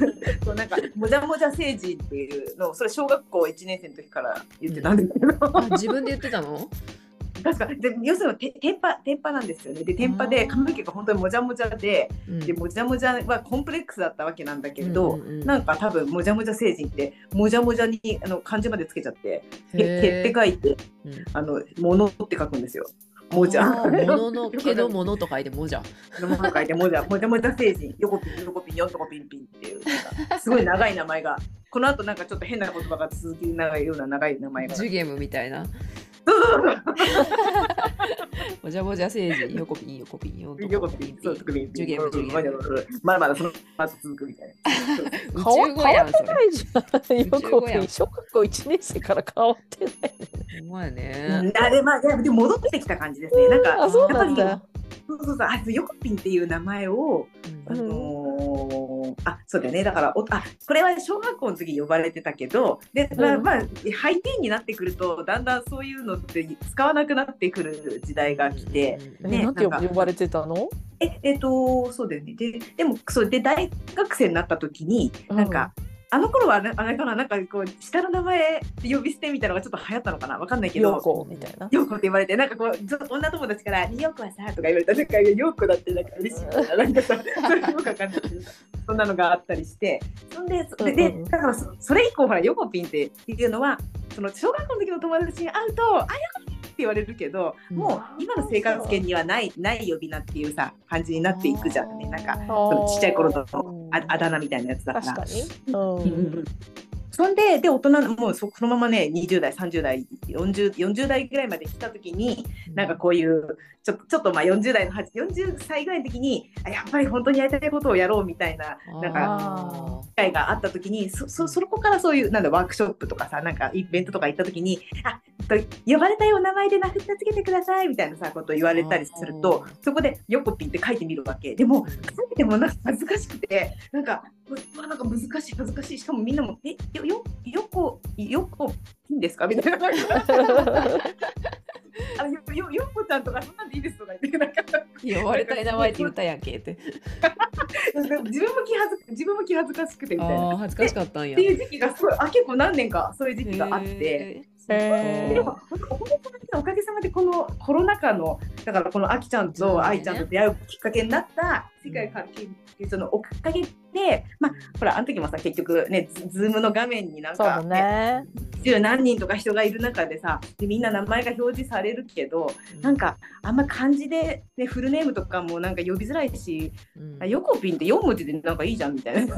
そうなんかもじゃもじゃ星人っていうのをそれ小学校1年生の時から言ってたんですけど、あ自分で言ってたの？確かで要するにて天パ天パなんですよね。で天パで髪の毛が本当にもじゃもじゃでうん。でもじゃもじゃはコンプレックスだったわけなんだけど、うんうんうん。なんか多分もじゃもじゃ星人ってもじゃもじゃにあの漢字までつけちゃってへへって書いてうん。あのものって書くんですよ。もじゃ。もののけどものと書いてもじゃ。のもの書いてもじゃもじゃもじゃ星人横ピン横ピン横ピンピンっていうすごい長い名前がこの後なんかちょっと変な言葉が続き長いような長い名前が。ジュゲムみたいな。もじゃもじゃ星人、横ピン、横ピン、横横ピンそうピンジュゲム、ジュゲム。まだまだその後続くみたいな。宇変わってないじゃん。よ宇宙語やんく小学校1年生から変わってない。ほんまやうね。んあれまあでも戻ってきた感じですね。なんかあ、そうやっぱり。そうそうそうあヨコピンっていう名前をあうんあそうだよね。だからおあこれは小学校の時呼ばれてたけどで、まあうん。まあ、ハイティーンになってくるとだんだんそういうのって使わなくなってくる時代が来て、えねなんて呼ばれてたの？ええっ、とそうだよね。ででもそうで大学生になった時になんか、あの頃はねあれかななんかこう下の名前で呼び捨てみたいなのがちょっと流行ったのかなわかんないけどようこみたいな。ようこって言われて、なんかこう、女友達から、ようこはさ、とか言われたら、なんか、ようこだってなんか嬉しいな。なんかさ、それよくわかんないけどさそんなのがあったりして、そんで、そで、でだからそ、それ以降、ほら、ヨコピンっていうのは、その小学校の時の友達に会うと、あ、ヨコピンって言われるけど、もう今の生活圏にはない、ない呼び名っていうさ、感じになっていくじゃんね。なんか、そのちっちゃい頃のああだ名みたいなやつだから。確かに。うんそんでで大人のもうそそのままね20代30代 40, 40代ぐらいまで来た時になんかこういうちょちょっとまあ40代のは40歳ぐらいの時にあやっぱり本当にやりたいことをやろうみたいななんかあ機会があった時にそそそこからそういうなんだワークショップとかさなんかイベントとか行った時にあと呼ばれたいお名前で名札つけてくださいみたいなさことを言われたりするとそこで「ヨコピン」って書いてみるわけ。でも書いてもなんか恥ずかしくてなんかうわなんか難しい恥ずかしい。しかもみんなも「えよよよこよこピンですか?」みたいな あのよよよこちゃんとかそんなんでいいですとか言ってなんかー呼ばれたい名前って言ったやんけって。自分も気恥ず自分も気恥ずかしくてみたいな。恥ずかしかったんやって。いう時期がすごいあ結構何年かそういう時期があって。でもおかげさまでおかげさまでこのコロナ禍のだからこのあきちゃんと愛ちゃんと出会うきっかけになった世界関係そのおかげでまあほらあの時もさ結局ねズズームの画面になんか、ね。十何人とか人がいる中でさでみんな名前が表示されるけどなんかあんま漢字で、ね、フルネームとかもなんか呼びづらいし、うん。あヨコピンって4文字でなんかいいじゃんみたいな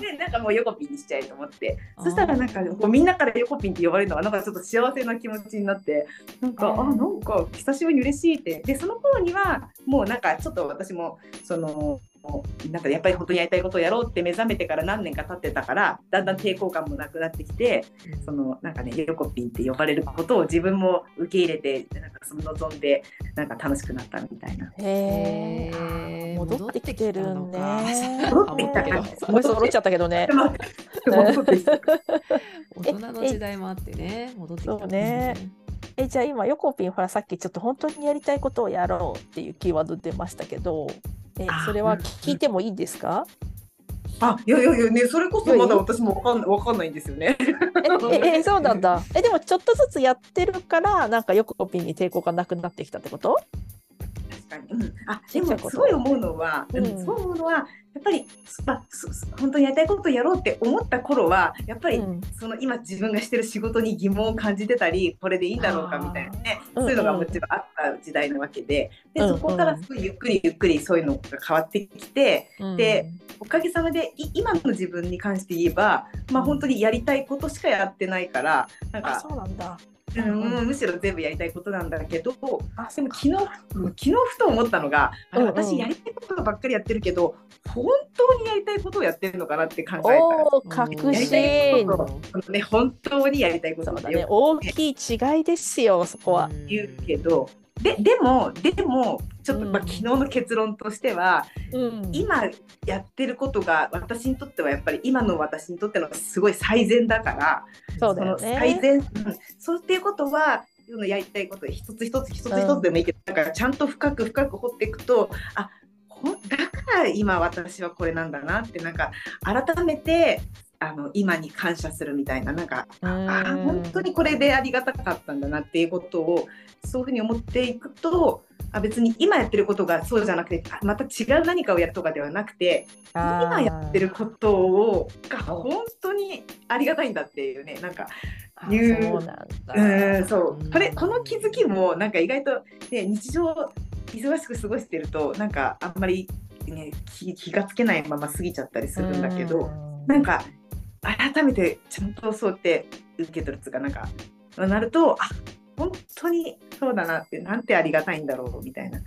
でなんかもうヨコピンにしちゃえと思って。そしたらなんかこうみんなからヨコピンって呼ばれるのがなんかちょっと幸せな気持ちになってなんかあなんか久しぶりに嬉しいって。でその頃にはもうなんかちょっと私もそのなんかやっぱり本当にやりたいことをやろうって目覚めてから何年か経ってたからだんだん抵抗感もなくなってきてそのなんかねヨコピンって呼ばれることを自分も受け入れてなんかその望んでなんか楽しくなったみたいな。へ。ー。戻ってきてるね。戻ってきた感じすごい揃っちゃったけどね。待って戻ってきた。大人の時代もあってね、戻ってきたね。えじゃあ今ヨコピンほらさっきちょっと本当にやりたいことをやろうっていうキーワード出ましたけどえあそれはうん聞いてもいいですか、あいやいやいやねそれこそまだ私もわかんわかんないんですよね。えええそうなんだ。えでもちょっとずつやってるからなんかヨコピンに抵抗がなくなってきたってこと？確かに。うん、あでもすごい思うのは、ううんん、すごい思うのはやっぱり、まあ、本当にやりたいことをやろうって思った頃はやっぱり、うん。その今自分がしてる仕事に疑問を感じてたりこれでいいんだろうかみたいなねそういうのがもちろんあった時代なわけででそこからすごいゆっくりゆっくりそういうのが変わってきてうん。でおかげさまでい今の自分に関して言えば、まあ、本当にやりたいことしかやってないからなんあかそうなんだうん、むしろ全部やりたいことなんだけどあでも昨日昨日ふと思ったのが、あうんうん。私やりたいことばっかりやってるけど本当にやりたいことをやってるのかなって考えた。ら確信。ね本当にやりたいことだね。大きい違いですよそこは、言うけど、ででもでもちょっと、まあ、うん昨日の結論としては、うん。今やってることが私にとってはやっぱり今の私にとってのすごい最善だから。そうだよその最ね善、うん、そうっていうことはそのやりたいこと一つ一つ一つ一つでもいいけど、だからちゃんと深く深く掘っていくとあだかから今私はこれなんだなってなんか改めてあの今に感謝するみたいななんかああ本当にこれでありがたかったんだなっていうことをそういうふうに思っていくとあ別に今やってることがそうじゃなくてまた違う何かをやるとかではなくて今やってることをが本当にありがたいんだっていうねなんかいうそうなんうんそう。これこの気づきもなんか意外と、ね、日常忙しく過ごしてるとなんかあんまり、ね、気気がつけないまま過ぎちゃったりするんだけどなんか改めてちゃんとそうやって受け取るつかなんかなるとあ本当にそうだなってなんてありがたいんだろうみたいな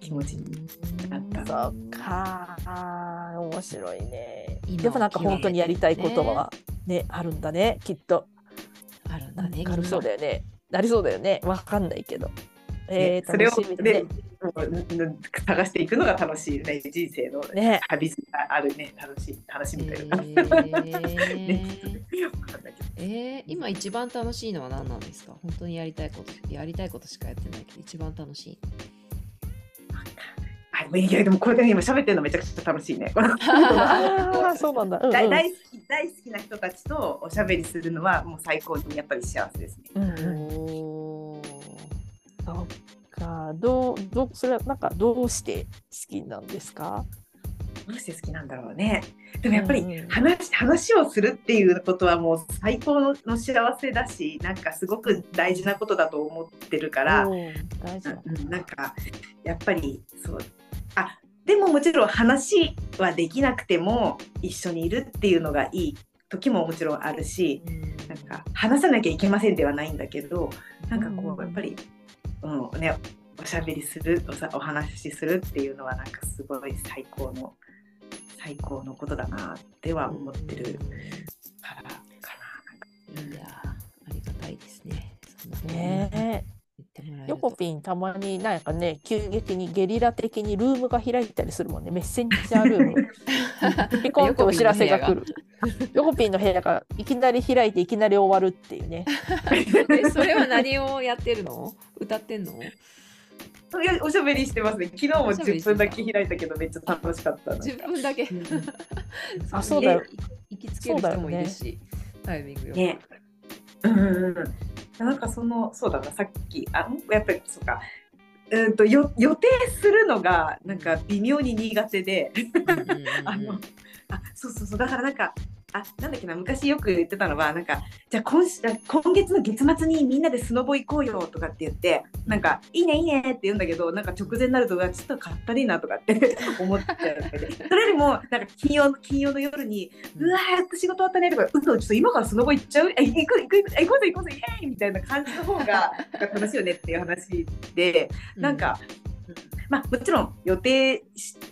気持ちになった。そっか面白いね。でもなんか本当にやりたいことはね、ね、あるんだねきっと。あるんだね。ありそうだよね。なりそうだよね。わかんないけど。えー、それを、ね、探していくのが楽しい。ね人生のね旅があるね。楽しい。楽しみというか、えー。ね、えー、今一番楽しいのは何なんですか？本当にやりたいことやりたいことしかやってないけど一番楽しい。い。やでもこれで今喋ってるのめちゃくちゃ楽しいね。あそうなんだ、うんうん、大大好き大好きな人たちとおしゃべりするのはもう最高にやっぱり幸せですね。うん、そっかどうどうそれはなんかどうして好きなんですか？どうして好きなんだろうね。でもやっぱり話,、うん、話をするっていうことはもう最高の幸せだしなんかすごく大事なことだと思ってるから、うん、なんかやっぱりそうあでももちろん話はできなくても一緒にいるっていうのがいい時ももちろんあるし、なんか話さなきゃいけませんではないんだけどなんかこうやっぱり、うんね、おしゃべりするおお話しするっていうのはなんかすごい最高の最高のことだなっては思ってるからかな。いやありがたいですね。ねヨコピンたまになんかね急激にゲリラ的にルームが開いたりするもんね。メッセンジャールーム。ピコンとお知らせが来る ヨコピンの部屋がいきなり開いていきなり終わるっていうね それは何をやってるの？歌ってんの？いやおしゃべりしてますね。昨日も10分だけ開いたけどめっちゃ楽しかった。10分だけ。あ、そうだよ。行きつける人もいるし、ね、タイミングよ。ね。うん。なんかそのそうだなさっきあやっぱりそうか。うんとよ予定するのがなんか微妙に苦手で、あのあそうそうそう。だからなんかあなんだっけな昔よく言ってたのはなんかじゃあ今今月の月末にみんなでスノボ行こうよとかって言ってなんかいいねいいねって言うんだけどなんか直前になるとちょっとかったりなとかって 思っちゃうそれよりもなんか金曜金曜の夜にうわやっと仕事終わったねとかうそちょっと今からスノボ行っちゃう？え行く行く行く行こうぜ行こうぜイエーイ！みたいな感じの方が楽しいよねっていう話でなんか、まあ、もちろん予定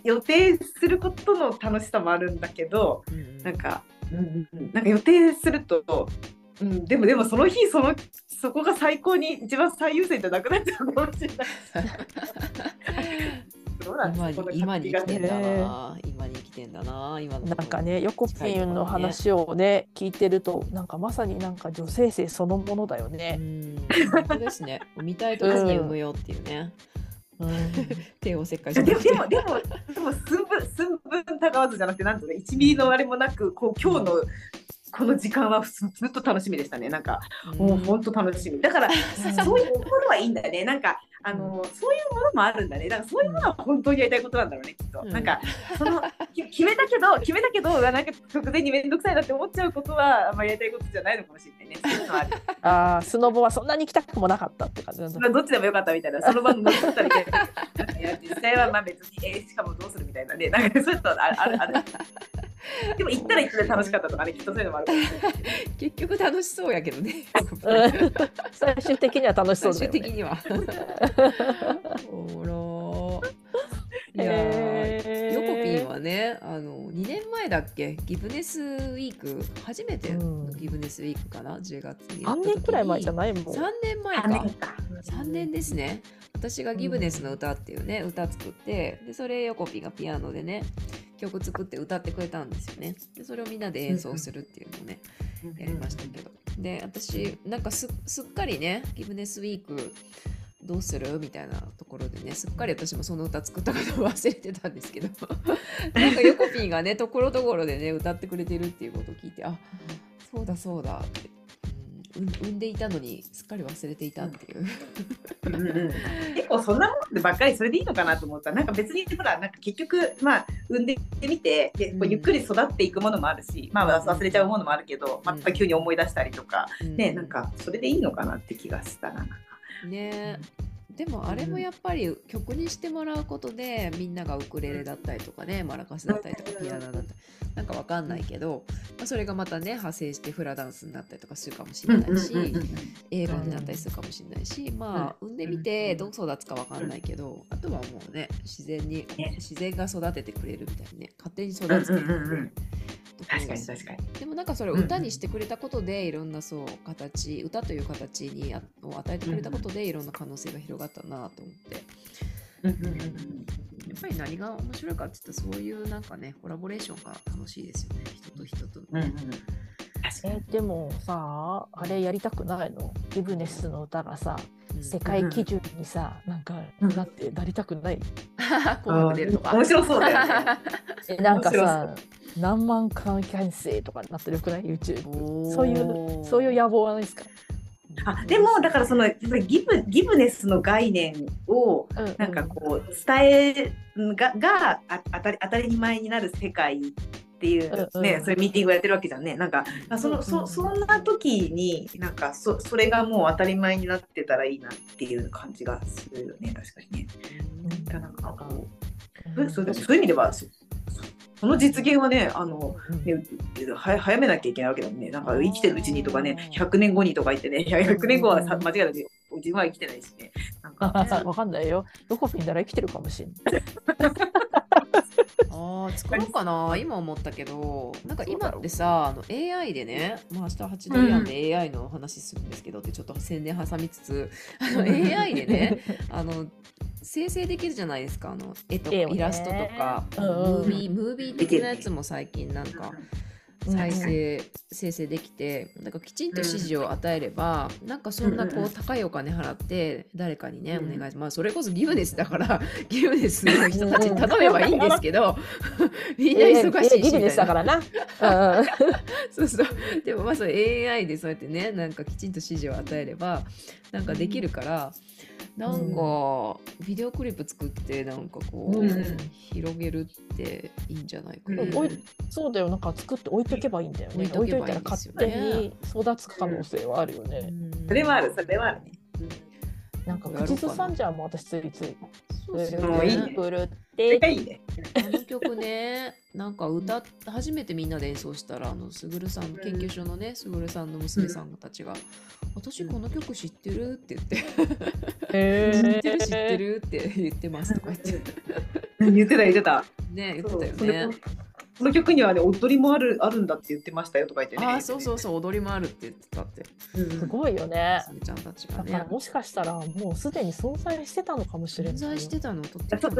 予定することの楽しさもあるんだけど、うん、なん。かうんうん、なんか予定すると、うん、でもでもその日そのそこが最高に一番最優先じゃなくなっちゃうかもしれない。今に生きてんだな、今に生きてんだな今なんかね横ピンの話をね聞いてるとなんかまさになんか女性性そのものだよね。本当ですね見たい時に産むよっていうね。手を切開してでもでもでもでも寸分寸分たがわずじゃなくてなんとね1ミリのあれもなくこう今日のこの時間はずっと楽しみでしたね。なんか、もう本当楽しみ。だから そういうものはいいんだよね。なんかあのそういうものもあるんだね。だからそういうものは本当にやりたいことなんだろうねきっと、うん、なんかその決めたけど決めたけどなんか直前に面倒くさいなって思っちゃうことはあんまりやりたいことじゃないのかもしれないね。そういうのある。あスノボはそんなに行きたくもなかったって感じなんだ。どっちでもよかったみたいな。その場の乗ったりで 実際はまあ別にえー、しかもどうするみたいなね。なんかそういうのあるあるある でも行ったら行ったで楽しかったとかねきっとそういうのもある 結局楽しそうやけどね。最終的には楽しそうだよ、ね、最終的には。おろ。いやヨコピンはねあの2年前だっけ？ギブネスウィーク？初めてのギブネスウィークかな、うん、10月に。3年くらい前じゃないもん。3年前か。3年ですね。私がギブネスの歌っていうね、うん、歌作ってでそれヨコピンがピアノでね曲作って歌ってくれたんですよね。でそれをみんなで演奏するっていうのをね、やりましたけど。で私なんかすっかりねギブネスウィークどうするみたいなところでねすっかり私もその歌作ったことを忘れてたんですけど。なんかヨコピンがねところどころでね歌ってくれてるっていうことを聞いてあそうだそうだって産んでいたのにすっかり忘れていたっていう。うんうん、結構そんなもんでばっかりそれでいいのかなと思った。らなんか別にほらなんか結局まあ産んでみてでこうゆっくり育っていくものもあるし、まあ忘れちゃうものもあるけど、また急に思い出したりとか、ねなんかそれでいいのかなって気がしたな。ねでもあれもやっぱり曲にしてもらうことでみんながウクレレだったりとかねマラカスだったりとかピアノだったりなんかわかんないけど、まあ、それがまたね派生してフラダンスになったりとかするかもしれないし映画になったりするかもしれないしまあ産ん。でみてどう育つかわかんないけどあとはもうね自然に自然が育ててくれるみたいにね勝手に育つけど。確かに確かに。でもなんかそれを歌にしてくれたことで、いろんなそう形歌という形にあを与えてくれたことでいろんな可能性が広がったなと思って、やっぱり何が面白いかって言ったらそういうなんかねコラボレーションが楽しいですよね。人と人との、ね。えでもさあれやりたくないの？ギブネスの歌がさ、世界基準にさ、なんかなってなりたくない？面白そうだよね。えなんかさ何万回再生とかなってるくらい？YouTube そういうそういう野望はないですか？あでもだからそのやっぱりギブギブネスの概念をなんかこう伝えががあ当たり当たり前になる世界っていうね、うんうん、そういうミーティングをやってるわけじゃんね。なんか、その、そ、そんな時に、なんか、そ、それがもう当たり前になってたらいいなっていう感じがするよね、確かにね。なんか、こう、そういう意味では、その実現はね、あの、ね、早めなきゃいけないわけだもんね。なんか生きてるうちにとかね、100年後にとか言ってね、100年後は間違いなく自分は生きてないしね。なんか、わかんないよ。どこピンなら生きてるかもしれない。ああ、作ろうかな。今思ったけど、なんか今ってさ、あの AI でね、まあ明日8ドリアンで AI の話するんですけどってちょっと宣伝挟みつつ、あの AI でね、あの生成できるじゃないですか。あの絵とかイラストとか、ムービームービー的なやつも最近なんか再生、生成できて。なんかきちんと指示を与えれば、うん、なんかそんなこう高いお金払って誰かにね、お願いします、まあそれこそギブネスだからギブネスの人たちに頼めばいいんですけどみんな忙しいしギブネスだからな。そうそう。でもまあそれ AI でそうやってねなんかきちんと指示を与えればなんかできるから、なんか、ビデオクリップ作ってなんかこう、うん、広げるっていいんじゃないかな、うん、そうだよ。なんか作って置いとけばいいんだよね。置いといたら勝手に育つ可能性はあるよね、それはある。それはある。ねなんか口ずさんじゃんも私ついつい。そうそういいね。いいね。あの曲ね、なんか歌初めてみんなで演奏したらあのすぐるさん研究所のねすぐるさんの娘さんたちが、私この曲知ってる？って言って、え知ってる？知ってる？って言ってますとか言って。言ってた言ってた。ね言ってたよね。この曲にはね踊りもあるあるんだって言ってましたよとか言ってね。あそうそうそう踊りもあるって言ってたって。すごいよね。すみちゃんたちがね。だからもしかしたらもうすでに存在してたのかもしれない。存在してたのと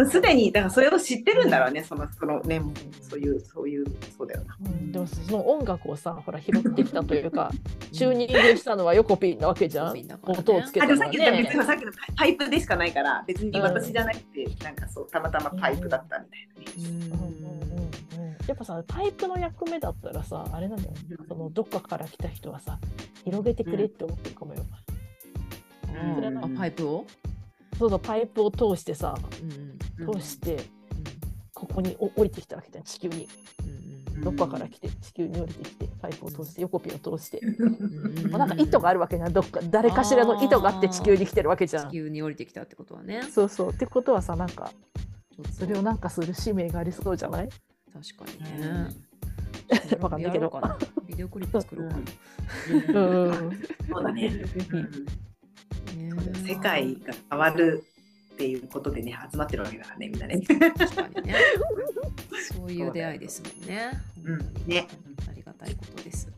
すでにだからそれを知ってるんだろうねそのそのねそういうそういうそうだよな。うん、でもその音楽をさほら拾ってきたというか チューニングしたのはヨコピンなわけじゃん。ね、音をつけたのは、ね、さっき別にさっきのパイプでしかないから別に私じゃなくて、うん、なんかそうたまたまパイプだったみたいなうんやっぱさパイプの役目だったらさあれなんだよ、ね、そのどっかから来た人はさ広げてくれって思ってるかもよ。うん、あパイプを？そうそうパイプを通してさ、うん、通して、ここに降りてきたわけじゃん地球に。どっかから来て地球に降りてきてパイプを通して横ピンを通して、まあ、なんか意図があるわけじゃん。どっか誰かしらの意図があって地球に来てるわけじゃん。地球に降りてきたってことはね。そうそう。ってことはさなんかそれをなんかする使命がありそうじゃない？確かにね。わかんないけど。ビデオクリップ作ろうかな。そうだね。世界が変わるっていうことでね集まってるわけだからねみんなね。確かにね。そういう出会いですもんね。うん、ね。ありがたいことです。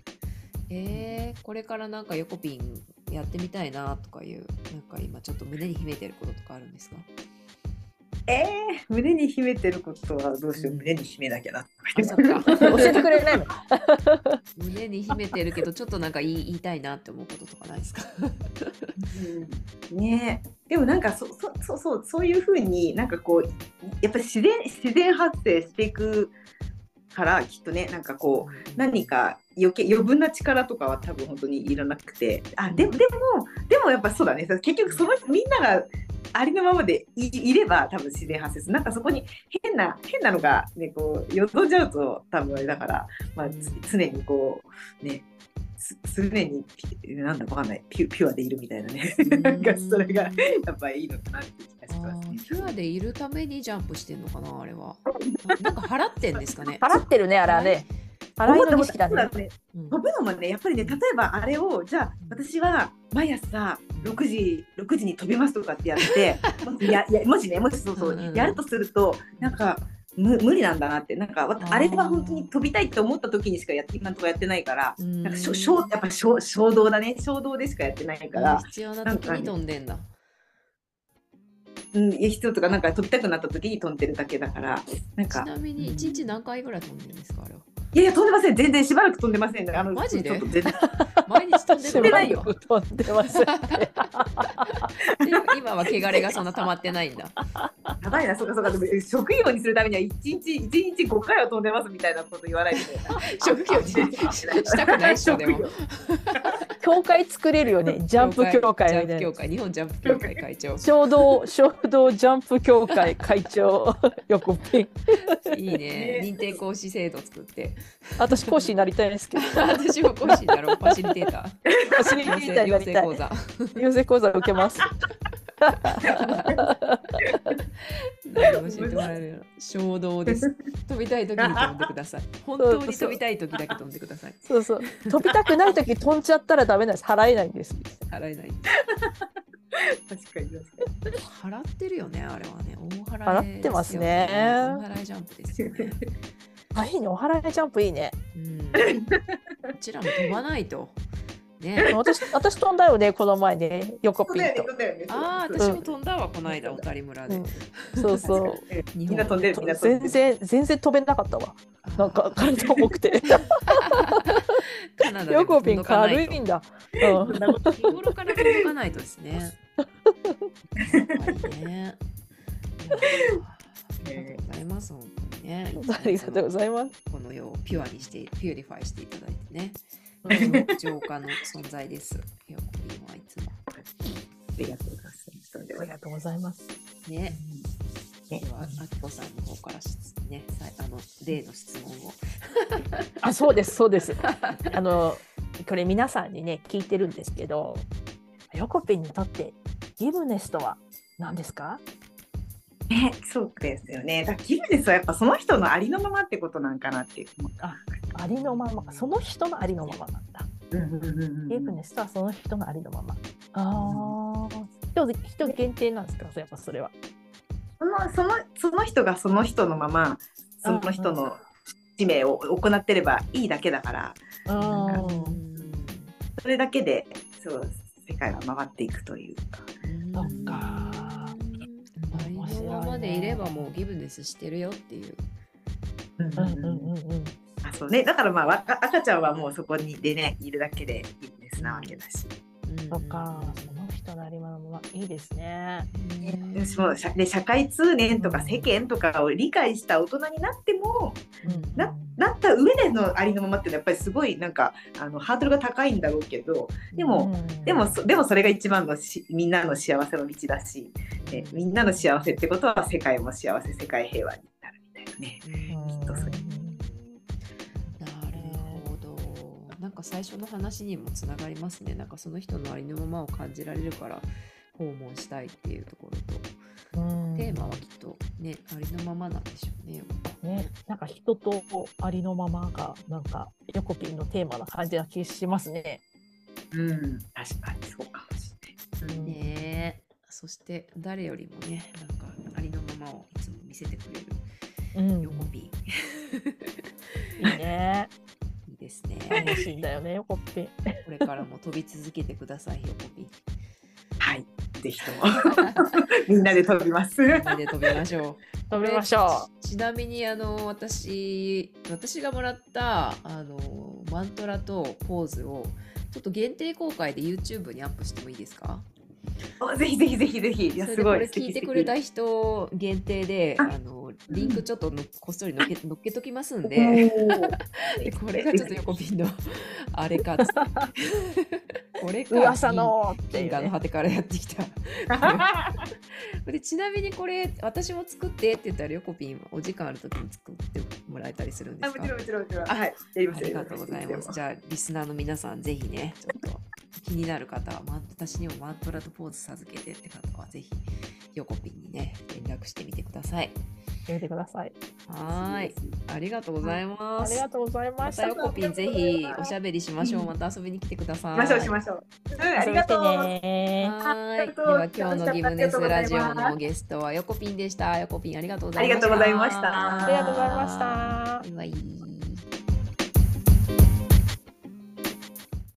えー、これからなんか横ピンやってみたいなとかいうなんか今ちょっと胸に秘めてることとかあるんですか？えー、胸に秘めてることはどうしよう、胸に秘めなきゃな。教えてくれないの。胸に秘めてるけどちょっとなんか言い言いたいなって思うこととかないですか？うん、ね。でもなんかそそそそうそういうふうになんかこうやっぱり自然自然発生していくからきっとねなんかこう何か余計余分な力とかは多分本当にいらなくて。あでもでもでもやっぱそうだね。結局その人みんながありのままでいいれば多分自然発生する。なんかそこに変な変なのがねこうよどんじゃうと多分あれだから、まあ、つ常にこうねつ常にピなんだかわかんない。ピュピュアでいるみたいなね。なんかそれがやっぱりいいのかなって気がしあますね。ーピュアでいるためにジャンプしてんのかなあれは。ななんか払ってんですかね。払ってるねあれはね。払いの儀式だね。ね。うん。飛ぶのもねやっぱりね例えばあれをじゃあ私は毎朝6時6時に飛びますとかってやって ややもしねもしそうそう、うんうんやるとするとなんか無無理なんだなってなんかわあれは本当に飛びたいって思った時にしかやって今のところやってないから、うん。なんかしょしょうやっぱ衝衝動だね。衝動でしかやってないから、必要な時に飛んでんだ。うん、必要とかなんか飛びたくなった時に飛んでるだけだからなんか。ちなみに1日何回ぐらい飛んでるんですかあれは？いやいや飛んでません。全然しばらく飛んでません。あのマジで？毎日飛んでる飛んでないよ飛んでますで 今は汚れがそんな溜まってないんだ。やばいな、そうかそうか、でも職業にするためには一日一日5回は飛んでますみたいなこと言わないで 職業にしたくないっしょでも。協会作れるよね。ジャンプ協会みたいな。ジャンプ協会。日本ジャンプ協会会長。衝動衝動ジャンプ協会会長。横ピン。いいね。認定講師制度作って私講師になりたいんですけど。私も講師になろう。ファシリテーター。ファシリテーターにな養りたい成講座養成講座受けます。何を教えてもらえるの？衝動です。飛びたい時に飛んでください。本当に飛びたい時だけ飛んでください。そうそう。飛びたくない時飛んじゃったらダメなんです。払えないんです。払えない。確かに確か払ってるよねあれはね。大払い払ってますね。大払いジャンプですよねあいいねお払いジャンプいいね。うん。こちらも飛ばないと。ね。私私飛んだよねこの前ね。横ピンと。ああ私も飛んだわこの間小谷村で、うん。そうそう。みんな飛んでる、みんな飛んでる。全然全然飛べなかったわ。なんか体重くて。よこピン軽いんだ、うん、日頃から届かないとですね。やっぱりね。ありがとうございます。本当にね。ありがとうございますこの世をピュアにして、 purify していただいてね。うん浄化の存在です。よこピンはいつも。ありがとうございます。ありがとうございますね。でねは、あきこさんの方からしね、あの例の質問を。あそうですそうですあのこれ皆さんにね聞いてるんですけど横ピンにとってギブネスとは何ですか？ね、そうですよね。だギブネスはやっぱその人のありのままってことなんかなって思った。ありのまま。その人のありのままなんだ。うんうんうんうんギブネスとはその人のありのまま。ああ人人限定なんですか？やっぱそれは。そのそのその人がその人のままその人の使命を行ってればいいだけだから。あそれだけでそう世界は回っていくというか。そっかままでいればもうギブネスしてるよっていう。うんうんうんうんあそうね、だからまあわ赤ちゃんはもうそこにでねいるだけでギブネスなわけだし。そっか。その人のありのままいいですね。でしも社で社会通念とか世間とかを理解した大人になってもななった上でのありのままっていうのはやっぱりすごいなんかあのハードルが高いんだろうけどでも、でもそでもそれが一番のしみんなの幸せの道だし、ね、みんなの幸せってことは世界も幸せ世界平和になるみたいなね。うん。きっとそれか最初の話にもつながりますね。なんかその人のありのままを感じられるから訪問したいっていうところと、テーマはきっとね、ありのままなんでしょうね。ね、なんか人とありのままがなんか横ピンのテーマな感じな気しますね。うん、確かにそうかもしれない。ねえ。そして誰よりもね、なんかありのままをいつも見せてくれるうん、横 P。いいね。ですね。楽しいんだよね、横ピン。これからも飛び続けてください、横 P。はい、ぜひとも みんなで飛びます。みんなで飛びましょう。飛びましょちちなみにあの私私がもらったあのマントラとポーズをちょっと限定公開で YouTube にアップしてもいいですか？おぜひぜひぜひぜひ。いやそれでこすごい。れ聞いてくれた素人限定でああのリンクちょっとのこっそりのっけ 乗っけときますん敵で これがちょっと横ピンの あれかっこれう。か噂のっていの果てからやってきたでちなみにこれ私も作ってって言ったら横ピンお時間ある時に作ってもらえたりするんですか？あもちろんもちろんもちろん。はい。やりますありがとうございます。じゃあ、リスナーの皆さん、ぜひね、ちょっと気になる方は、私にもマントラとポーズ授けてって方は、ぜひ、横ピンにね、連絡してみてください。やめてください。はーい。ありがとうございます。ありがとうございまましたた。横ピン、ぜひ、おしゃべりしましょう。また遊びに来てください。しましょうしましょう。うん、ありがとう。はーい。では、今日のギブネスラジオのゲストは横ピンでした。横ピン、ありがとうございました。ありがとうございましたありがとうございました。バイバイ